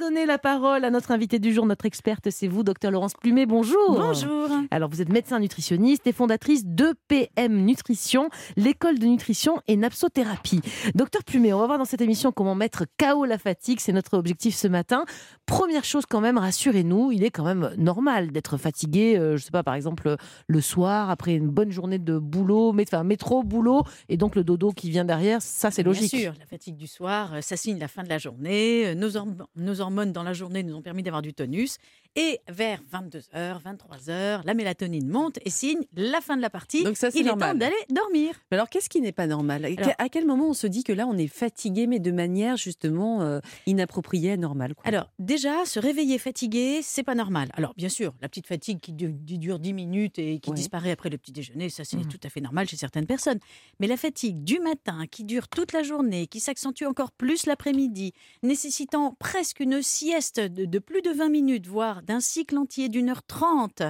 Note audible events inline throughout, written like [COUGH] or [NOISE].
donner la parole à notre invité du jour, notre experte, c'est vous, docteur Laurence Plumet. Bonjour. Bonjour. Alors, vous êtes médecin nutritionniste et fondatrice de PM Nutrition, l'école de nutrition et napsothérapie. Docteur Plumet, on va voir dans cette émission comment mettre KO la fatigue. C'est notre objectif ce matin. Première chose, quand même, rassurez-nous, il est quand même normal d'être fatigué, euh, je sais pas, par exemple, le soir, après une bonne journée de boulot, enfin, métro, boulot, et donc le dodo qui vient derrière, ça c'est logique. Bien sûr, la fatigue du soir, euh, ça signe la fin de la journée. Euh, Nos, horm- nos hormones dans la journée nous ont permis d'avoir du tonus. Et vers 22h, 23h, la mélatonine monte et signe la fin de la partie. Donc ça, c'est Il est normal. temps d'aller dormir. Mais alors, qu'est-ce qui n'est pas normal? Alors- À quel moment on se dit que là, on est fatigué, mais de manière justement euh, inappropriée, normale quoi? Alors, déjà, se réveiller fatigué, c'est pas normal. Alors, bien sûr, la petite fatigue qui, du- qui dure 10 minutes et qui Ouais. disparaît après le petit déjeuner, ça, c'est Mhm. tout à fait normal chez certaines personnes. Mais la fatigue du matin, qui dure toute la journée, qui s'accentue encore plus l'après-midi, nécessitant presque une sieste de, de plus de 20 minutes, voire d'un cycle entier d'une heure trente,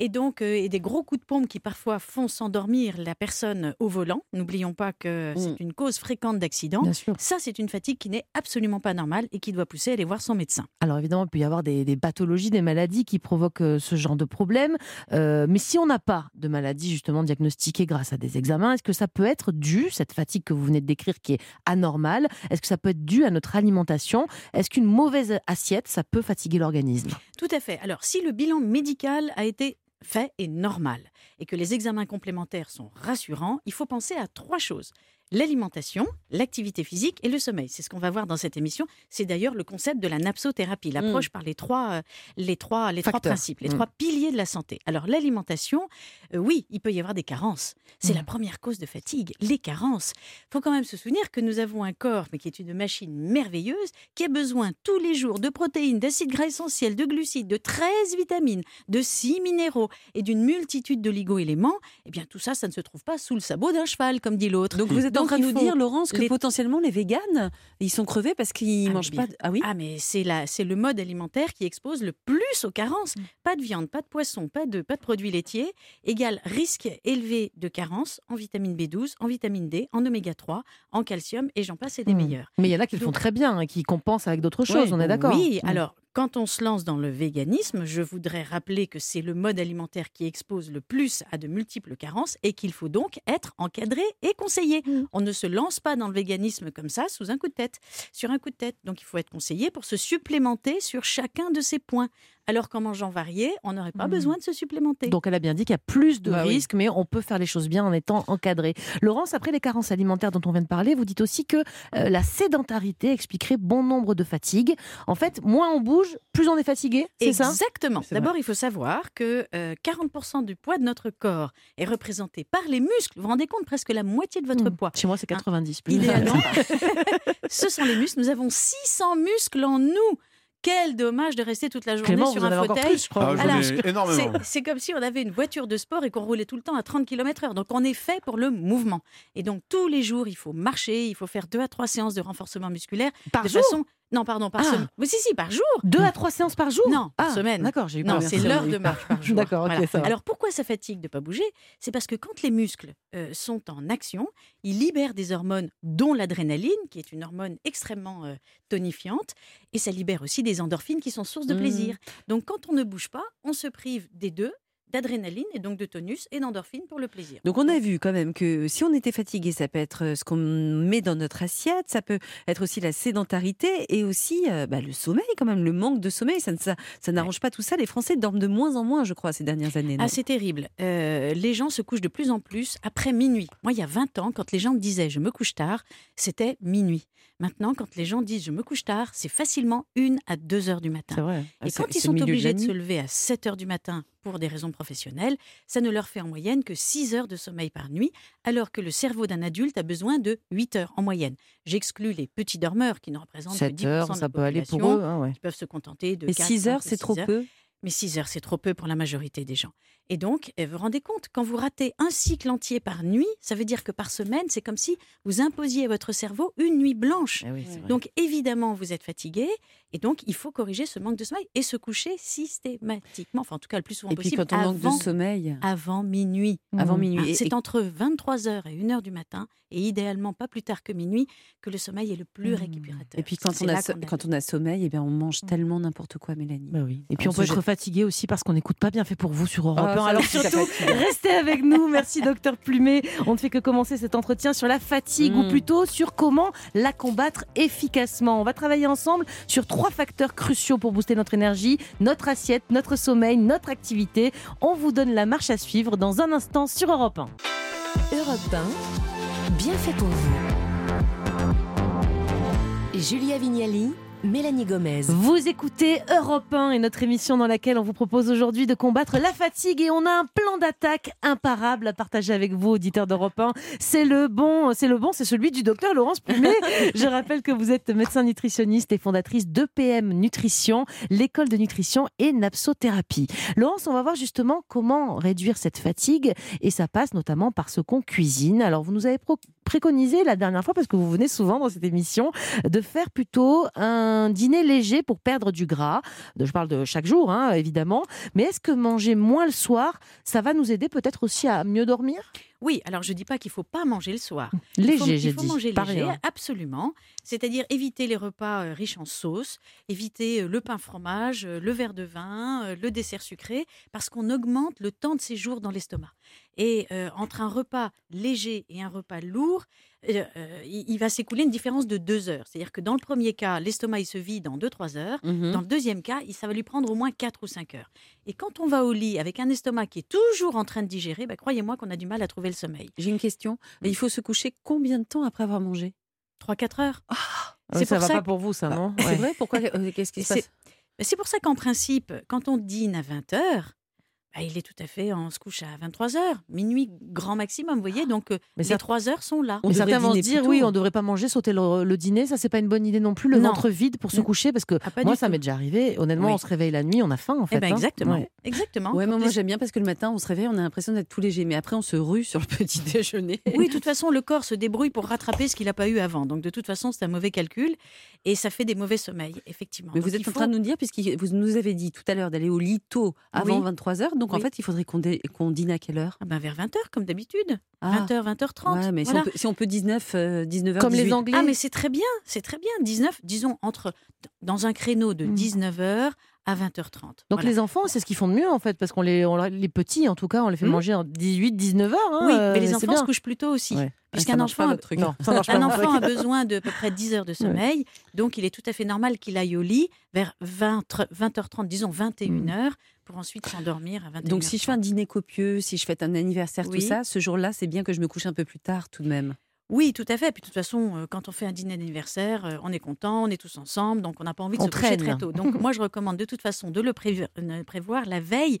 et donc euh, et des gros coups de pompe qui parfois font s'endormir la personne au volant. N'oublions pas que Mhm. c'est une cause fréquente d'accidents. Bien sûr. Ça, c'est une fatigue qui n'est absolument pas normale et qui doit pousser à aller voir son médecin. Alors évidemment, il peut y avoir des, des pathologies, des maladies qui provoquent euh, ce genre de problème. Euh, mais si on n'a pas de maladie justement diagnostiquée grâce à des examens, est-ce que ça peut être dû, cette fatigue que vous venez de décrire qui est anormale, est-ce que ça peut être dû à notre alimentation? Est-ce qu'une mauvaise assiette, ça peut fatiguer l'organisme? Tout à fait. Alors, si le bilan médical a été fait et normal et que les examens complémentaires sont rassurants, il faut penser à trois choses. L'alimentation, l'activité physique et le sommeil. C'est ce qu'on va voir dans cette émission. C'est d'ailleurs le concept de la napsothérapie, l'approche par les trois, euh, les trois, les trois principes, les Mm. trois piliers de la santé. Alors l'alimentation, euh, oui, il peut y avoir des carences. C'est Mm. la première cause de fatigue, les carences. Il faut quand même se souvenir que nous avons un corps, mais qui est une machine merveilleuse, qui a besoin tous les jours de protéines, d'acides gras essentiels, de glucides, de 13 vitamines, de 6 minéraux et d'une multitude d'oligo-éléments. Eh bien, tout ça, ça ne se trouve pas sous le sabot d'un cheval, comme dit l'autre. Donc vous êtes en Donc, train de nous dire, Laurence, que les- potentiellement les véganes, ils sont crevés parce qu'ils Ah, mais mangent bien. pas. de- Ah oui. Ah, mais c'est la, c'est le mode alimentaire qui expose le plus aux carences. Mm. Pas de viande, pas de poisson, pas de, pas de produits laitiers, égale risque élevé de carence en vitamine B12, en vitamine D, en oméga 3, en calcium, et j'en passe, et des Hmm. meilleurs. Mais il y en a qui le font très bien, hein, qui compensent avec d'autres choses, Ouais, on est d'accord Oui, Mm. alors quand on se lance dans le véganisme, je voudrais rappeler que c'est le mode alimentaire qui expose le plus à de multiples carences et qu'il faut donc être encadré et conseillé. Mm. On ne se lance pas dans le véganisme comme ça sous un coup de tête, sur un coup de tête. Donc il faut être conseillé pour se supplémenter sur chacun de ces points. Alors qu'en mangeant varié, on n'aurait pas Mm. besoin de se supplémenter. Donc elle a bien dit qu'il y a plus de Bah oui. risques, mais on peut faire les choses bien en étant encadré. Laurence, après les carences alimentaires dont on vient de parler, vous dites aussi que euh, la sédentarité expliquerait bon nombre de fatigues. En fait, moins on bouge, plus on est fatigué, c'est ça? Exactement. D'abord, il faut savoir que euh, 40% du poids de notre corps est représenté par les muscles. Vous vous rendez compte, presque la moitié de votre Hmm. poids. Chez moi, c'est 90. plus. Idéalement, [LAUGHS] [LAUGHS] ce sont les muscles. Nous avons 600 muscles en nous. Quel dommage de rester toute la journée Clément, sur vous un fauteuil. plus, je crois. Ah, C'est comme si on avait une voiture de sport et qu'on roulait tout le temps à 30 km/h. Donc on est fait pour le mouvement. Et donc tous les jours, il faut marcher, il faut faire deux à trois séances de renforcement musculaire. Par de jour façon... Non, pardon, par Ah. semaine. Oui, si, si, par jour. Deux à trois séances par jour Non, par Ah, semaine. D'accord, j'ai eu Non, c'est l'heure de marche par [LAUGHS] jour. D'accord, ok, Voilà. Alors pourquoi ça fatigue de ne pas bouger? C'est parce que quand les muscles euh, sont en action, ils libèrent des hormones, dont l'adrénaline, qui est une hormone extrêmement euh, tonifiante, et ça libère aussi des endorphines qui sont source de Mmh. plaisir. Donc quand on ne bouge pas, on se prive des deux, d'adrénaline et donc de tonus et d'endorphine pour le plaisir. Donc on a vu quand même que si on était fatigué, ça peut être euh, ce qu'on met dans notre assiette, ça peut être aussi la sédentarité et aussi euh, bah, le sommeil quand même, le manque de sommeil. Ça, ne- ça, ça n'arrange pas tout ça. Les Français dorment de moins en moins, je crois, ces dernières années. Ah, c'est terrible. Euh, les gens se couchent de plus en plus après minuit. Moi, il y a 20 ans, quand les gens me disaient je me couche tard, c'était minuit. Maintenant, quand les gens disent je me couche tard, c'est facilement une à 2 heures du matin. Vrai. Ah, Et quand ils sont obligés de, se lever à 7 heures du matin pour des raisons professionnelles, ça ne leur fait en moyenne que 6 heures de sommeil par nuit, alors que le cerveau d'un adulte a besoin de 8 heures en moyenne. J'exclus les petits dormeurs qui ne représentent que 7 10% heures, de ça peut aller pour eux. hein, ouais. qui peuvent se contenter de Mais 4, 6 heures, c'est trop heures. peu. Mais 6 heures, c'est trop peu pour la majorité des gens. Et donc, vous vous rendez compte, quand vous ratez un cycle entier par nuit, ça veut dire que par semaine, c'est comme si vous imposiez à votre cerveau une nuit blanche. Eh oui. Donc, évidemment, vous êtes fatigué. Et donc, il faut corriger ce manque de sommeil et se coucher systématiquement, enfin, en tout cas, le plus souvent Et puis possible, quand on manque de avant, sommeil, avant minuit. avant Mhm. minuit. Ah, Et- C'est et- entre 23h et 1h du matin, et idéalement pas plus tard que minuit, que le sommeil est le plus Mhm. récupérateur. Et puis quand on, a, quand on sommeil, eh bien, on mange tellement n'importe quoi, Mélanie. Bah oui. Et puis On on, peut être fatigué aussi parce qu'on n'écoute pas bien fait pour vous sur Europe Ah, 1. ça Alors surtout, restez avec nous. Merci [LAUGHS] docteur Plumet. On ne fait que commencer cet entretien sur la fatigue ou Mm. plutôt sur comment la combattre efficacement. On va travailler ensemble sur trois facteurs cruciaux pour booster notre énergie, notre assiette, notre sommeil, notre activité. On vous donne la marche à suivre dans un instant sur Europe 1. Europe 1, bien fait pour vous. Julia Vignali, Mélanie Gomez. Vous écoutez Europe 1 et notre émission dans laquelle on vous propose aujourd'hui de combattre la fatigue et on a un plan d'attaque imparable à partager avec vous, auditeurs d'Europe 1. C'est le bon, c'est le bon, c'est celui du docteur Laurence Plumet. [LAUGHS] Je rappelle que vous êtes médecin nutritionniste et fondatrice d'EPM Nutrition, l'école de nutrition et napsothérapie. Laurence, on va voir justement comment réduire cette fatigue et ça passe notamment par ce qu'on cuisine. Alors vous nous avez préconisé la dernière fois parce que vous venez souvent dans cette émission de faire plutôt un dîner léger pour perdre du gras. Je parle de chaque jour, hein, évidemment. Mais est-ce que manger moins le soir, ça va nous aider peut-être aussi à mieux dormir? Oui, alors je dis pas qu'il faut pas manger le soir. [LAUGHS] Il faut- Léger, j'ai Il faut manger léger, rien. absolument. C'est-à-dire éviter les repas euh, riches en sauce, éviter euh, le pain fromage, euh, le verre de vin, le dessert sucré, parce qu'on augmente le temps de séjour dans l'estomac. Et euh, entre un repas léger et un repas lourd, euh, il, va s'écouler une différence de deux heures. C'est-à-dire que dans le premier cas, l'estomac il se vide en 2-3 heures. Mhm. Dans le deuxième cas, il- ça va lui prendre au moins 4 ou 5 heures. Et quand on va au lit avec un estomac qui est toujours en train de digérer, bah, croyez-moi qu'on a du mal à trouver le sommeil. J'ai une question. Il faut se coucher combien de temps après avoir mangé? 3-4 heures. Euh, C'est ça pour va ça pas que- pour vous, ça, non? C'est vrai Pourquoi euh, Qu'est-ce qui se passe? C'est pour ça qu'en principe, quand on dîne à 20 heures, bah, il est tout à fait, on se couche à 23 heures, minuit grand maximum, vous voyez, donc euh, Mais les ça- 3 heures sont là. On certains vont se dire, oui, on devrait pas manger, sauter le, le dîner. Ça, c'est pas une bonne idée non plus. Le Non. ventre vide pour se coucher, parce que Ah, moi, ça m'est déjà arrivé. Honnêtement, Oui. on se réveille la nuit, on a faim, en fait. Eh ben, hein. exactement, Ouais. exactement. Ouais, mais moi j'aime bien parce que le matin on se réveille, on a l'impression d'être tout léger, mais après on se rue sur le petit [LAUGHS] déjeuner. Oui, de toute façon, le corps se débrouille pour rattraper ce qu'il n'a pas eu avant. Donc, de toute façon, c'est un mauvais calcul et ça fait des mauvais sommeils, effectivement. Mais Donc, vous êtes en faut- train de nous dire, puisque vous nous avez dit tout à l'heure d'aller au lit tôt avant Oui. 23h, donc en fait il faudrait qu'on dé- qu'on dîne à quelle heure? Ah ben, vers 20h, comme d'habitude. Ah. 20h, 20h30. Ouais, mais voilà. si, on peut, si on peut 19, euh, 19h, Comme les 18. Anglais. Ah, mais c'est très bien, c'est très bien. 19, disons, entre, dans un créneau de Mm. 19h à 20h30. Donc Voilà. les enfants, c'est ce qu'ils font de mieux en fait, parce qu'on les, on les petits en tout cas, on les fait Hmm. manger en 18, 19 heures. hein, Oui, euh, mais les c'est enfants bien. se couchent plus tôt aussi. Ouais. Puisqu'un pas, enfant, truc. Non, pas. un enfant truc. a besoin de à peu près 10 heures de sommeil, donc il est tout à fait normal qu'il aille au lit vers 20, 20h30, disons 21h, pour ensuite s'endormir à 21h. Donc si je fais un dîner copieux, si je fête un anniversaire, Oui. tout ça, ce jour-là, c'est bien que je me couche un peu plus tard tout de même. Oui, tout à fait. Puis de toute façon, euh, quand on fait un dîner d'anniversaire, euh, on est content, on est tous ensemble, donc on n'a pas envie de On se coucher traîne. très tôt. Donc [LAUGHS] moi, je recommande de toute façon de le prévoir la veille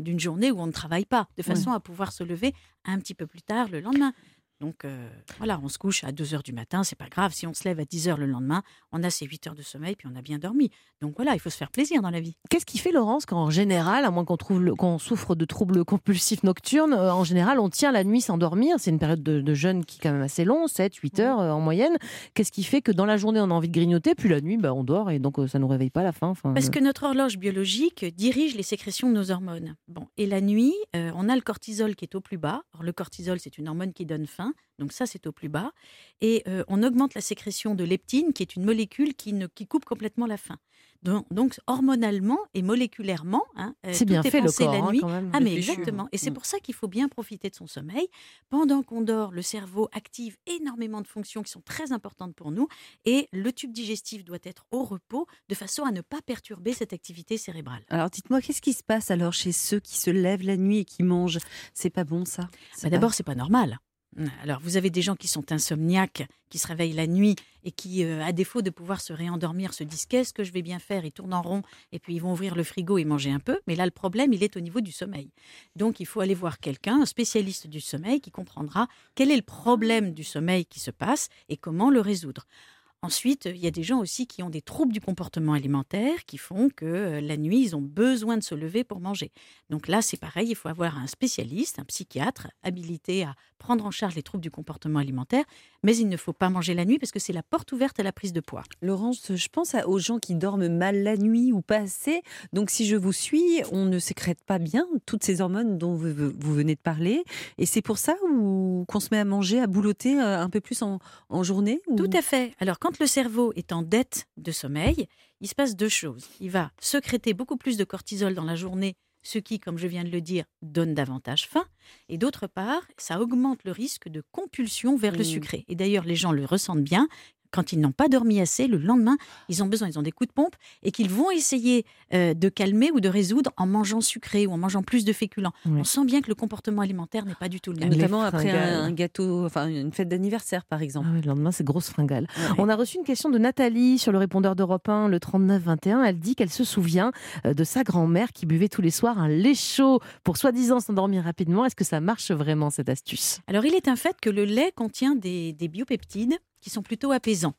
d'une journée où on ne travaille pas, de façon à pouvoir se lever un petit peu plus tard le lendemain. Donc euh, voilà, on se couche à 2 heures du matin, c'est pas grave. Si on se lève à 10 heures le lendemain, on a ses 8 heures de sommeil, puis on a bien dormi. Donc voilà, il faut se faire plaisir dans la vie. Qu'est-ce qui fait Laurence quand en général, à moins qu'on qu'on souffre de troubles compulsifs nocturnes, euh, en général on tient la nuit sans dormir? C'est une période de, de jeûne qui est quand même assez long, 7, 8 heures euh, en moyenne. Qu'est-ce qui fait que dans la journée on a envie de grignoter, puis la nuit bah, on dort et donc ça nous réveille pas à la fin. Parce que notre horloge biologique dirige les sécrétions de nos hormones. Bon, et la nuit, on a le cortisol qui est au plus bas. Alors, le cortisol, c'est une hormone qui donne faim, donc ça, c'est au plus bas. Et euh, on augmente la sécrétion de leptine, qui est une molécule qui, ne, qui coupe complètement la faim. Donc, donc, hormonalement et moléculairement, hein, euh, c'est tout bien est fait le corps la hein, nuit quand même. ah mais exactement. Et c'est Mm. pour ça qu'il faut bien profiter de son sommeil. Pendant qu'on dort, le cerveau active énormément de fonctions qui sont très importantes pour nous et le tube digestif doit être au repos de façon à ne pas perturber cette activité cérébrale. Alors dites-moi, qu'est-ce qui se passe alors chez ceux qui se lèvent la nuit et qui mangent? C'est pas bon ça? Bah, pas- D'abord, c'est pas normal. Alors, vous avez des gens qui sont insomniaques, qui se réveillent la nuit et qui, euh, à défaut de pouvoir se réendormir, se disent qu'est-ce que je vais bien faire Ils tournent en rond et puis ils vont ouvrir le frigo et manger un peu. Mais là, le problème, il est au niveau du sommeil. Donc, il faut aller voir quelqu'un, un spécialiste du sommeil, qui comprendra quel est le problème du sommeil qui se passe et comment le résoudre. Ensuite, il y a des gens aussi qui ont des troubles du comportement alimentaire qui font que euh, la nuit, ils ont besoin de se lever pour manger. Donc là, c'est pareil, il faut avoir un spécialiste, un psychiatre habilité à prendre en charge les troubles du comportement alimentaire, mais il ne faut pas manger la nuit parce que c'est la porte ouverte à la prise de poids. Laurence, je pense aux gens qui dorment mal la nuit ou pas assez. Donc, si je vous suis, on ne sécrète pas bien toutes ces hormones dont vous, vous venez de parler. Et c'est pour ça qu'on se met à manger, à boulotter euh, un peu plus en, en journée ou- Tout à fait. Alors, quand le cerveau est en dette de sommeil, il se passe deux choses. Il va sécréter beaucoup plus de cortisol dans la journée, ce qui, comme je viens de le dire, donne davantage faim. Et d'autre part, ça augmente le risque de compulsion vers le Mm. sucré. Et d'ailleurs, les gens le ressentent bien. Quand ils n'ont pas dormi assez, le lendemain, ils ont besoin, ils ont des coups de pompe et qu'ils vont essayer euh, de calmer ou de résoudre en mangeant sucré ou en mangeant plus de féculents. Oui. On sent bien que le comportement alimentaire n'est pas du tout le même. Notamment après un, un gâteau, enfin une fête d'anniversaire par exemple. Ah oui, le lendemain, c'est grosse fringale. Ouais. On a reçu une question de Nathalie sur le répondeur d'Europe 1, le 3921. Elle dit qu'elle se souvient euh, de sa grand-mère qui buvait tous les soirs un lait chaud pour soi-disant s'endormir rapidement. Est-ce que ça marche vraiment, cette astuce? Alors, il est un fait que le lait contient des, des biopeptides qui sont plutôt apaisants.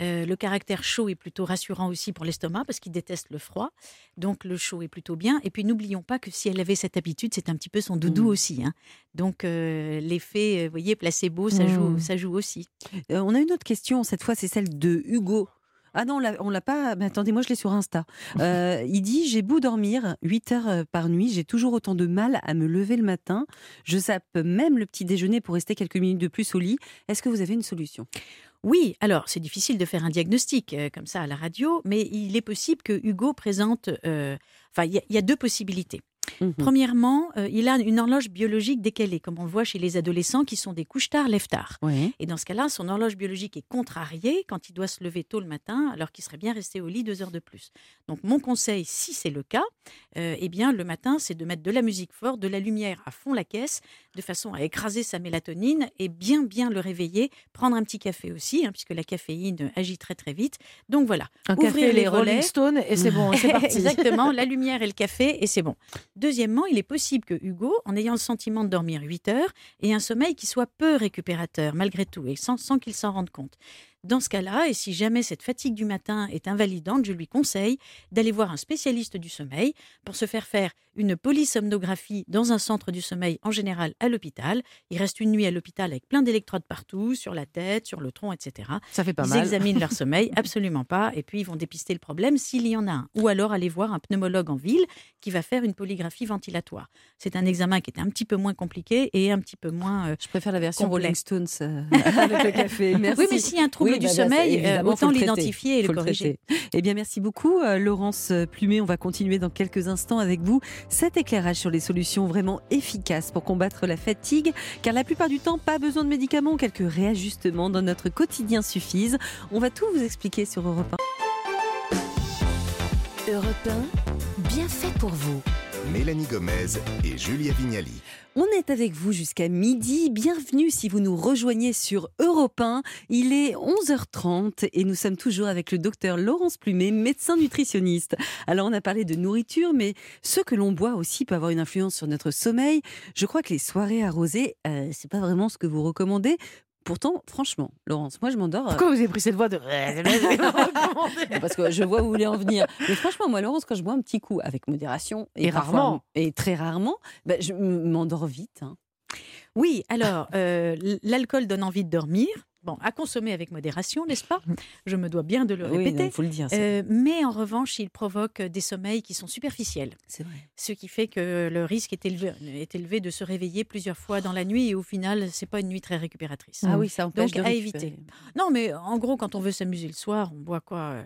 Euh, le caractère chaud est plutôt rassurant aussi pour l'estomac parce qu'il déteste le froid. Donc le chaud est plutôt bien. Et puis n'oublions pas que si elle avait cette habitude, c'est un petit peu son doudou Mm. aussi. hein. Donc euh, l'effet, euh, vous voyez, placebo, ça, Mm. joue, ça joue aussi. Euh, on a une autre question, cette fois c'est celle de Hugo. Ah non, on l'a- pas. Mais attendez, moi je l'ai sur Insta. Euh, [LAUGHS] il dit J'ai beau dormir 8 heures euh, par nuit, j'ai toujours autant de mal à me lever le matin. Je zappe même le petit déjeuner pour rester quelques minutes de plus au lit. Est-ce que vous avez une solution? Oui, alors c'est difficile de faire un diagnostic euh, comme ça à la radio, mais il est possible que Hugo présente. euh, Enfin, il y a- il y, a deux possibilités. Mhm. Premièrement, euh, il a une horloge biologique décalée, comme on le voit chez les adolescents qui sont des couches-tard, lève-tard. Ouais. Et dans ce cas-là, son horloge biologique est contrariée quand il doit se lever tôt le matin, alors qu'il serait bien resté au lit deux heures de plus. Donc mon conseil, si c'est le cas, euh, eh bien le matin, c'est de mettre de la musique forte, de la lumière à fond la caisse, de façon à écraser sa mélatonine et bien bien le réveiller. Prendre un petit café aussi, hein, puisque la caféine agit très très vite. Donc voilà, Un Ouvrir café, les les Rolling. Stones, et c'est bon, c'est [LAUGHS] parti. Exactement, la lumière et le café, et c'est bon. Deuxièmement, il est possible que Hugo, en ayant le sentiment de dormir 8 heures, ait un sommeil qui soit peu récupérateur, malgré tout, et sans, sans qu'il s'en rende compte. Dans ce cas-là, et si jamais cette fatigue du matin est invalidante, je lui conseille d'aller voir un spécialiste du sommeil pour se faire faire une polysomnographie dans un centre du sommeil, en général à l'hôpital. Il reste une nuit à l'hôpital avec plein d'électrodes partout, sur la tête, sur le tronc, etc. Ça fait pas ils mal. examinent leur [LAUGHS] sommeil, absolument pas, et puis ils vont dépister le problème s'il y en a un. Ou alors aller voir un pneumologue en ville qui va faire une polygraphie ventilatoire. C'est un examen qui est un petit peu moins compliqué et un petit peu moins. euh, Je préfère la version Complet. Rolling Stones euh, [LAUGHS] avec le café. Merci. Oui, mais s'il y a un trouble Oui, du bah, bah, sommeil, euh, autant l'identifier et le corriger. Eh bien, merci beaucoup, euh, Laurence Plumet. On va continuer dans quelques instants avec vous cet éclairage sur les solutions vraiment efficaces pour combattre la fatigue, car la plupart du temps, pas besoin de médicaments, quelques réajustements dans notre quotidien suffisent. On va tout vous expliquer sur Europe 1. Europe 1, bien fait pour vous. Mélanie Gomez et Julia Vignali. On est avec vous jusqu'à midi. Bienvenue si vous nous rejoignez sur Europe 1. Il est 11h30 et nous sommes toujours avec le docteur Laurence Plumet, médecin nutritionniste. Alors on a parlé de nourriture, mais ce que l'on boit aussi peut avoir une influence sur notre sommeil. Je crois que les soirées arrosées, euh, c'est pas vraiment ce que vous recommandez. Pourtant, franchement, Laurence, moi je m'endors. euh, Pourquoi vous avez pris cette voix de. [LAUGHS] [LAUGHS] parce que je vois où vous voulez en venir. Mais franchement, moi, Laurence, quand je bois un petit coup avec modération et, Et parfois- rarement. et très rarement, bah, je m'endors vite. hein. Oui, alors, euh, l'alcool donne envie de dormir. Bon, à consommer avec modération, n'est-ce pas? Je me dois bien de le Oui, répéter. il faut le dire. Euh, mais en revanche, il provoque des sommeils qui sont superficiels. c'est vrai. ce qui fait que le risque est élevé, est élevé de se réveiller plusieurs fois dans la nuit et au final, c'est pas une nuit très récupératrice. Ah oui, ça empêche Donc, de à éviter. Non, mais en gros, quand on veut s'amuser le soir, on boit quoi?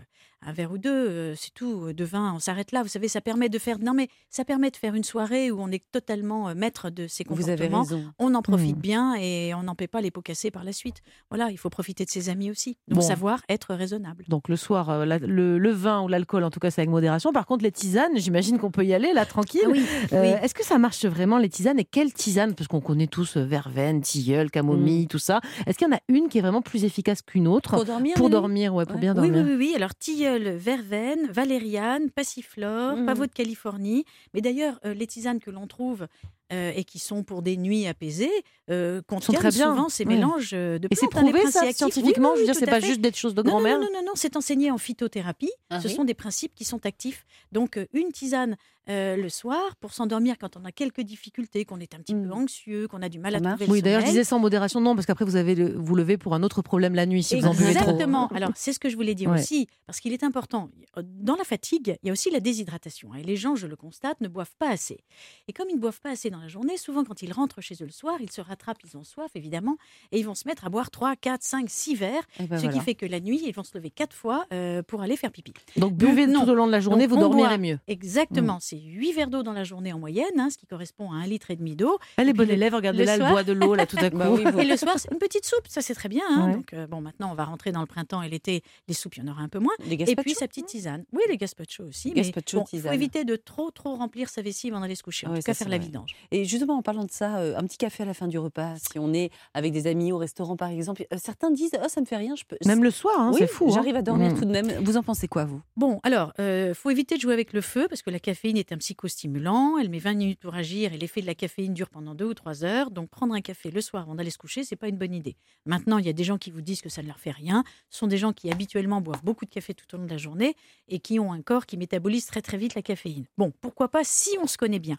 Un verre ou deux, euh, c'est tout. euh, De vin, on s'arrête là. Vous savez, ça permet de faire. Non, mais ça permet de faire une soirée où on est totalement euh, maître de ses Vous avez comportements. raison. On en profite Hmm. bien et on n'en paie pas les pots cassés par la suite. Voilà, il faut profiter de ses amis aussi. Donc Bon. savoir être raisonnable. Donc le soir, la- le, le vin ou l'alcool, en tout cas, c'est avec modération. Par contre, les tisanes, j'imagine qu'on peut y aller là, tranquille. Ah oui, Euh, oui. Est-ce que ça marche vraiment les tisanes? Et quelle tisane Parce qu'on connaît tous verveine, tilleul, camomille, tout ça. Est-ce qu'il y en a une qui est vraiment plus efficace qu'une autre? Pour dormir Pour dormir, ouais, pour bien dormir. oui, oui, oui. Alors, tilleul, verveine, valériane, passiflore, Mhm. pavot de Californie. Mais d'ailleurs, euh, les tisanes que l'on trouve euh, et qui sont pour des nuits apaisées euh, contiennent très bien, souvent ces mélanges euh, de Et c'est plantes, hein, prouvé ça scientifiquement Oui, Je veux dire, c'est pas fait. juste des choses de non, grand-mère. Non, non, non, non, c'est enseigné en phytothérapie. Ah Ce oui sont des principes qui sont actifs. Donc, euh, une tisane euh, le soir pour s'endormir quand on a quelques difficultés, qu'on est un petit peu anxieux, qu'on a du mal à trouver le Oui, d'ailleurs, je disais sans modération, non, parce qu'après, vous avez le- vous levez pour un autre problème la nuit si vous en buvez trop. Exactement. Alors, c'est ce que je voulais dire Ouais. aussi, parce qu'il est important. Dans la fatigue, il y a aussi la déshydratation. hein, Et les gens, je le constate, ne boivent pas assez. Et comme ils ne boivent pas assez dans la journée, souvent, quand ils rentrent chez eux le soir, ils se rattrapent, ils ont soif, évidemment, et ils vont se mettre à boire 3, 4, 5, 6 verres, Eh ben ce voilà. qui fait que la nuit, ils vont se lever quatre fois euh, pour aller faire pipi. Donc, buvez non. tout au long de la journée, Donc, vous dormirez mieux. Exactement. C'est 8 verres d'eau dans la journée en moyenne, hein, ce qui correspond à un litre et demi d'eau. Elle est puis bonne élève, regardez là, elle boit de l'eau là tout à [LAUGHS] coup. Bah oui, vous- Et le soir, c'est une petite soupe, ça c'est très bien. hein. Ouais. Donc, euh, bon, maintenant, on va rentrer dans le printemps et l'été, les soupes, il y en aura un peu moins. Les Et puis sa petite tisane. Oui, les gazpachos aussi. Les Mais bon, faut éviter de trop, trop remplir sa vessie avant d'aller se coucher. En Ouais, tout cas, faire la vidange. Et justement, en parlant de ça, euh, un petit café à la fin du repas, si on est avec des amis au restaurant par exemple, euh, certains disent oh, ça me fait rien, je peux. Même le soir, hein, Oui, c'est fou. hein. J'arrive à dormir Mm. tout de même. Vous en pensez quoi, vous? Bon, alors, il faut éviter de jouer avec le feu parce que la caféine est un psychostimulant. Elle met 20 minutes pour agir et l'effet de la caféine dure pendant 2 ou 3 heures. Donc, prendre un café le soir avant d'aller se coucher, c'est pas une bonne idée. Maintenant, il y a des gens qui vous disent que ça ne leur fait rien. Ce sont des gens qui habituellement boivent beaucoup de café tout au long de la journée et qui ont un corps qui métabolise très très vite la caféine. Bon, pourquoi pas si on se connaît bien?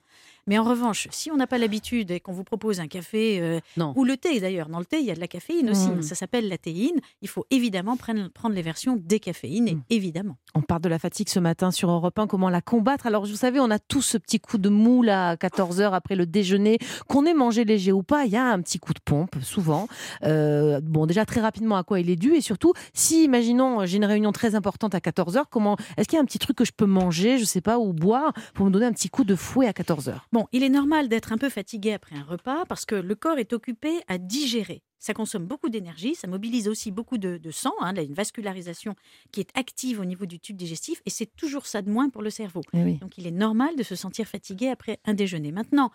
Mais en revanche, si on n'a pas l'habitude et qu'on vous propose un café euh, Non. ou le thé d'ailleurs, dans le thé il y a de la caféine aussi. Mm. Ça s'appelle la théine. Il faut évidemment prendre, prendre les versions décaféinées, Mm. évidemment. On parle de la fatigue ce matin sur Europe 1, comment la combattre? Alors, vous savez, on a tous ce petit coup de mou là, à 14h après le déjeuner, qu'on ait mangé léger ou pas, il y a un petit coup de pompe, souvent. Euh, bon, déjà très rapidement à quoi il est dû, et surtout, si, imaginons, j'ai une réunion très importante à 14h, comment, est-ce qu'il y a un petit truc que je peux manger, je sais pas, ou boire, pour me donner un petit coup de fouet à 14h Bon, il est normal d'être un peu fatigué après un repas parce que le corps est occupé à digérer. Ça consomme beaucoup d'énergie, ça mobilise aussi beaucoup de, de sang, hein, il y a une vascularisation qui est active au niveau du tube digestif et c'est toujours ça de moins pour le cerveau. Eh oui. Donc il est normal de se sentir fatigué après un déjeuner. Maintenant,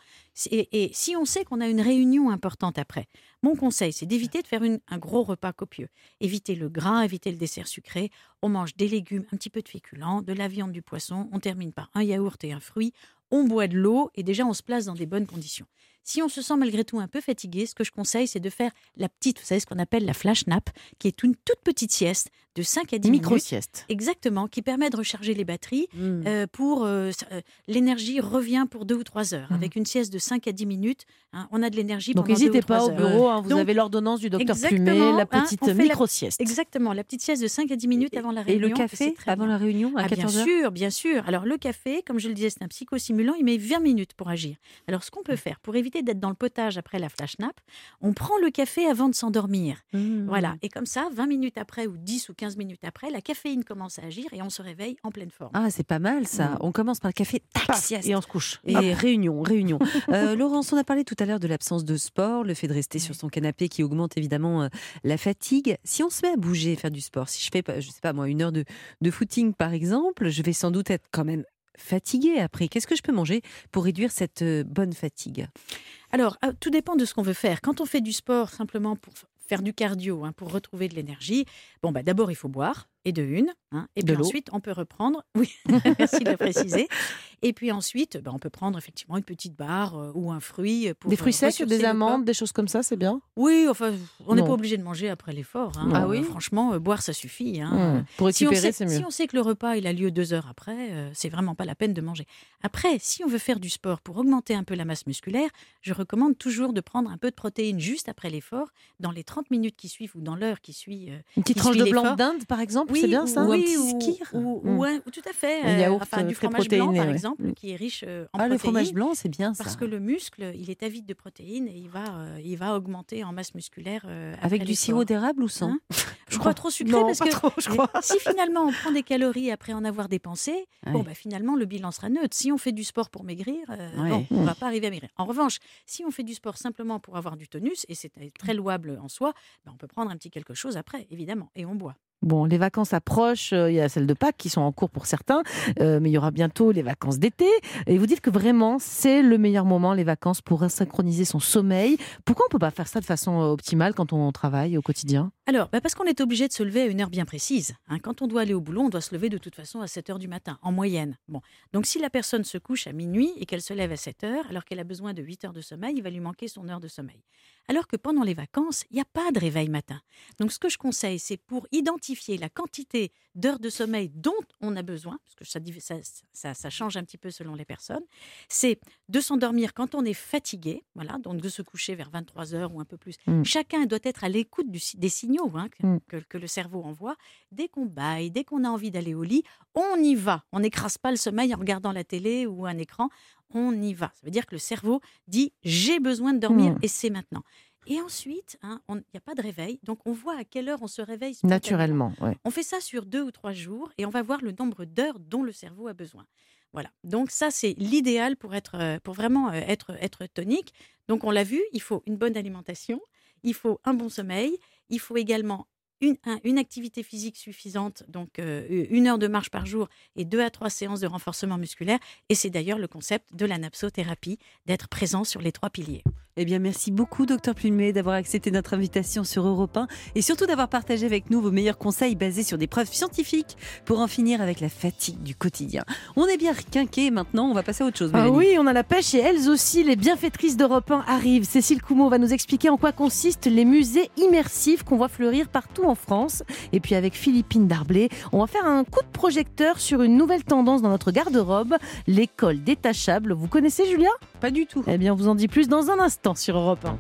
et, et si on sait qu'on a une réunion importante après, mon conseil, c'est d'éviter de faire une- un gros repas copieux. Éviter le gras, éviter le dessert sucré. On mange des légumes, un petit peu de féculents, de la viande, du poisson. On termine par un yaourt et un fruit. On boit de l'eau et déjà on se place dans des bonnes conditions. Si on se sent malgré tout un peu fatigué, ce que je conseille, c'est de faire la petite, vous savez ce qu'on appelle la flash nap, qui est une toute petite sieste de 5 à 10 minutes. Micro-sieste. Exactement, qui permet de recharger les batteries Mm. euh, pour euh, euh, l'énergie revient pour deux ou trois heures. Mhm. Avec une sieste de 5 à 10 minutes, hein, on a de l'énergie Donc deux ou n'hésitez pas au bureau, hein, vous Donc, avez l'ordonnance du docteur exactement, la hein, petite la- micro-sieste. Exactement, la petite sieste de 5 à 10 minutes avant la Et réunion. le café avant bien. la réunion à Ah, bien 14h sûr, bien sûr. Alors le café, comme je le disais, c'est un psychostimulant, il met 20 minutes pour agir. Alors ce qu'on peut faire pour éviter d'être dans le potage après la flash nap, on prend le café avant de s'endormir. Mm. Voilà, et comme ça, 20 minutes après ou 10 ou 15 minutes après, la caféine commence à agir et on se réveille en pleine forme. Ah, c'est pas mal ça. Mm. On commence par le café, tac, sieste. et on se couche. Et réunion, réunion. [LAUGHS] Euh, Laurence, on a parlé tout à l'heure de l'absence de sport, le fait de rester sur son canapé qui augmente évidemment euh, la fatigue. Si on se met à bouger, faire du sport, si je fais, je sais pas moi, une heure de, de footing par exemple, je vais sans doute être quand même fatiguée après. Qu'est-ce que je peux manger pour réduire cette euh, bonne fatigue? Alors, tout dépend de ce qu'on veut faire. Quand on fait du sport simplement pour faire du cardio, hein, pour retrouver de l'énergie, bon, bah, d'abord, il faut boire, et de une. hein, et De puis ensuite, on peut reprendre. [LAUGHS] Oui, [LAUGHS] merci de le préciser. Et puis ensuite, bah, on peut prendre effectivement une petite barre euh, ou un fruit. Pour, Des fruits euh, secs, des amandes, des choses comme ça, c'est bien? Oui, enfin, on n'est pas obligé de manger après l'effort. hein. Ah oui? Franchement, euh, boire, ça suffit. hein. Mmh. Pour Si récupérer, sait, c'est mieux. si on sait que le repas il a lieu deux heures après, c'est vraiment pas la peine de manger. Après, si on veut faire du sport pour augmenter un peu la masse musculaire, je recommande toujours de prendre un peu de protéines juste après l'effort, dans les 30 minutes qui suivent ou dans l'heure qui suit. Une petite qui tranche suit de blanc d'Inde, par exemple, oui, c'est bien ou- ça Ou un oui, petit ou, skir. ou- ou un- tout à fait. Un euh, yaourt, enfin, euh, du fromage blanc, protéiné, par ouais. exemple, qui est riche euh, en Ah, le protéines. fromage blanc, c'est bien ça. Parce que le muscle, il est avide de protéines et il va, euh, il va augmenter en masse musculaire. euh, Avec du sirop d'érable ou sans Hein? [LAUGHS] Je crois trop sucré Non, parce pas que trop, je crois. si [LAUGHS] finalement on prend des calories après en avoir dépensé, bon Ouais. bah finalement le bilan sera neutre. Si on fait du sport pour maigrir, euh, Ouais. bon, on va pas arriver à maigrir. En revanche, si on fait du sport simplement pour avoir du tonus et c'est très louable en soi, bah, on peut prendre un petit quelque chose après, évidemment, et on boit. Bon, les vacances approchent, euh, il y a celles de Pâques qui sont en cours pour certains, euh, mais il y aura bientôt les vacances d'été. Et vous dites que vraiment, c'est le meilleur moment, les vacances, pour synchroniser son sommeil. Pourquoi on ne peut pas faire ça de façon euh, optimale quand on travaille au quotidien? Alors, bah, parce qu'on est obligé de se lever à une heure bien précise. hein. Quand on doit aller au boulot, on doit se lever de toute façon à 7 heures du matin, en moyenne. Bon. Donc, si la personne se couche à minuit et qu'elle se lève à 7 heures, alors qu'elle a besoin de 8 heures de sommeil, il va lui manquer son heure de sommeil. Alors que pendant les vacances, il n'y a pas de réveil matin. Donc, ce que je conseille, c'est pour identifier la quantité d'heures de sommeil dont on a besoin, parce que ça, div- ça, ça- ça change un petit peu selon les personnes, c'est de s'endormir quand on est fatigué, voilà, donc de se coucher vers 23 heures ou un peu plus. Mm. Chacun doit être à l'écoute du si- des signaux hein, que, Mm. que- que le cerveau envoie. Dès qu'on baille, dès qu'on a envie d'aller au lit, on y va. On n'écrase pas le sommeil en regardant la télé ou un écran. On y va. Ça veut dire que le cerveau dit j'ai besoin de dormir Mm. et c'est maintenant. Et ensuite, hein, il n'y a pas de réveil, donc on voit à quelle heure on se réveille. Naturellement, ouais. On fait ça sur deux ou trois jours et on va voir le nombre d'heures dont le cerveau a besoin. Voilà. Donc ça, c'est l'idéal pour être, euh, pour vraiment euh, être, être tonique. Donc on l'a vu, il faut une bonne alimentation, il faut un bon sommeil, il faut également une, un- une activité physique suffisante, donc euh, une heure de marche par jour et deux à trois séances de renforcement musculaire. Et c'est d'ailleurs le concept de la napsothérapie, d'être présent sur les trois piliers. Eh bien, merci beaucoup, docteur Plumet, d'avoir accepté notre invitation sur Europe 1 et surtout d'avoir partagé avec nous vos meilleurs conseils basés sur des preuves scientifiques pour en finir avec la fatigue du quotidien. On est bien requinqué maintenant, on va passer à autre chose. Ah oui, on a la pêche et elles aussi, les bienfaitrices d'Europe 1 arrivent. Cécile Coumeau va nous expliquer en quoi consistent les musées immersifs qu'on voit fleurir partout en France. Et puis avec Philippine Darblé, on va faire un coup de projecteur sur une nouvelle tendance dans notre garde-robe, l'école détachable. Vous connaissez Julia? Pas du tout. Eh bien, on vous en dit plus dans un instant sur Europe 1.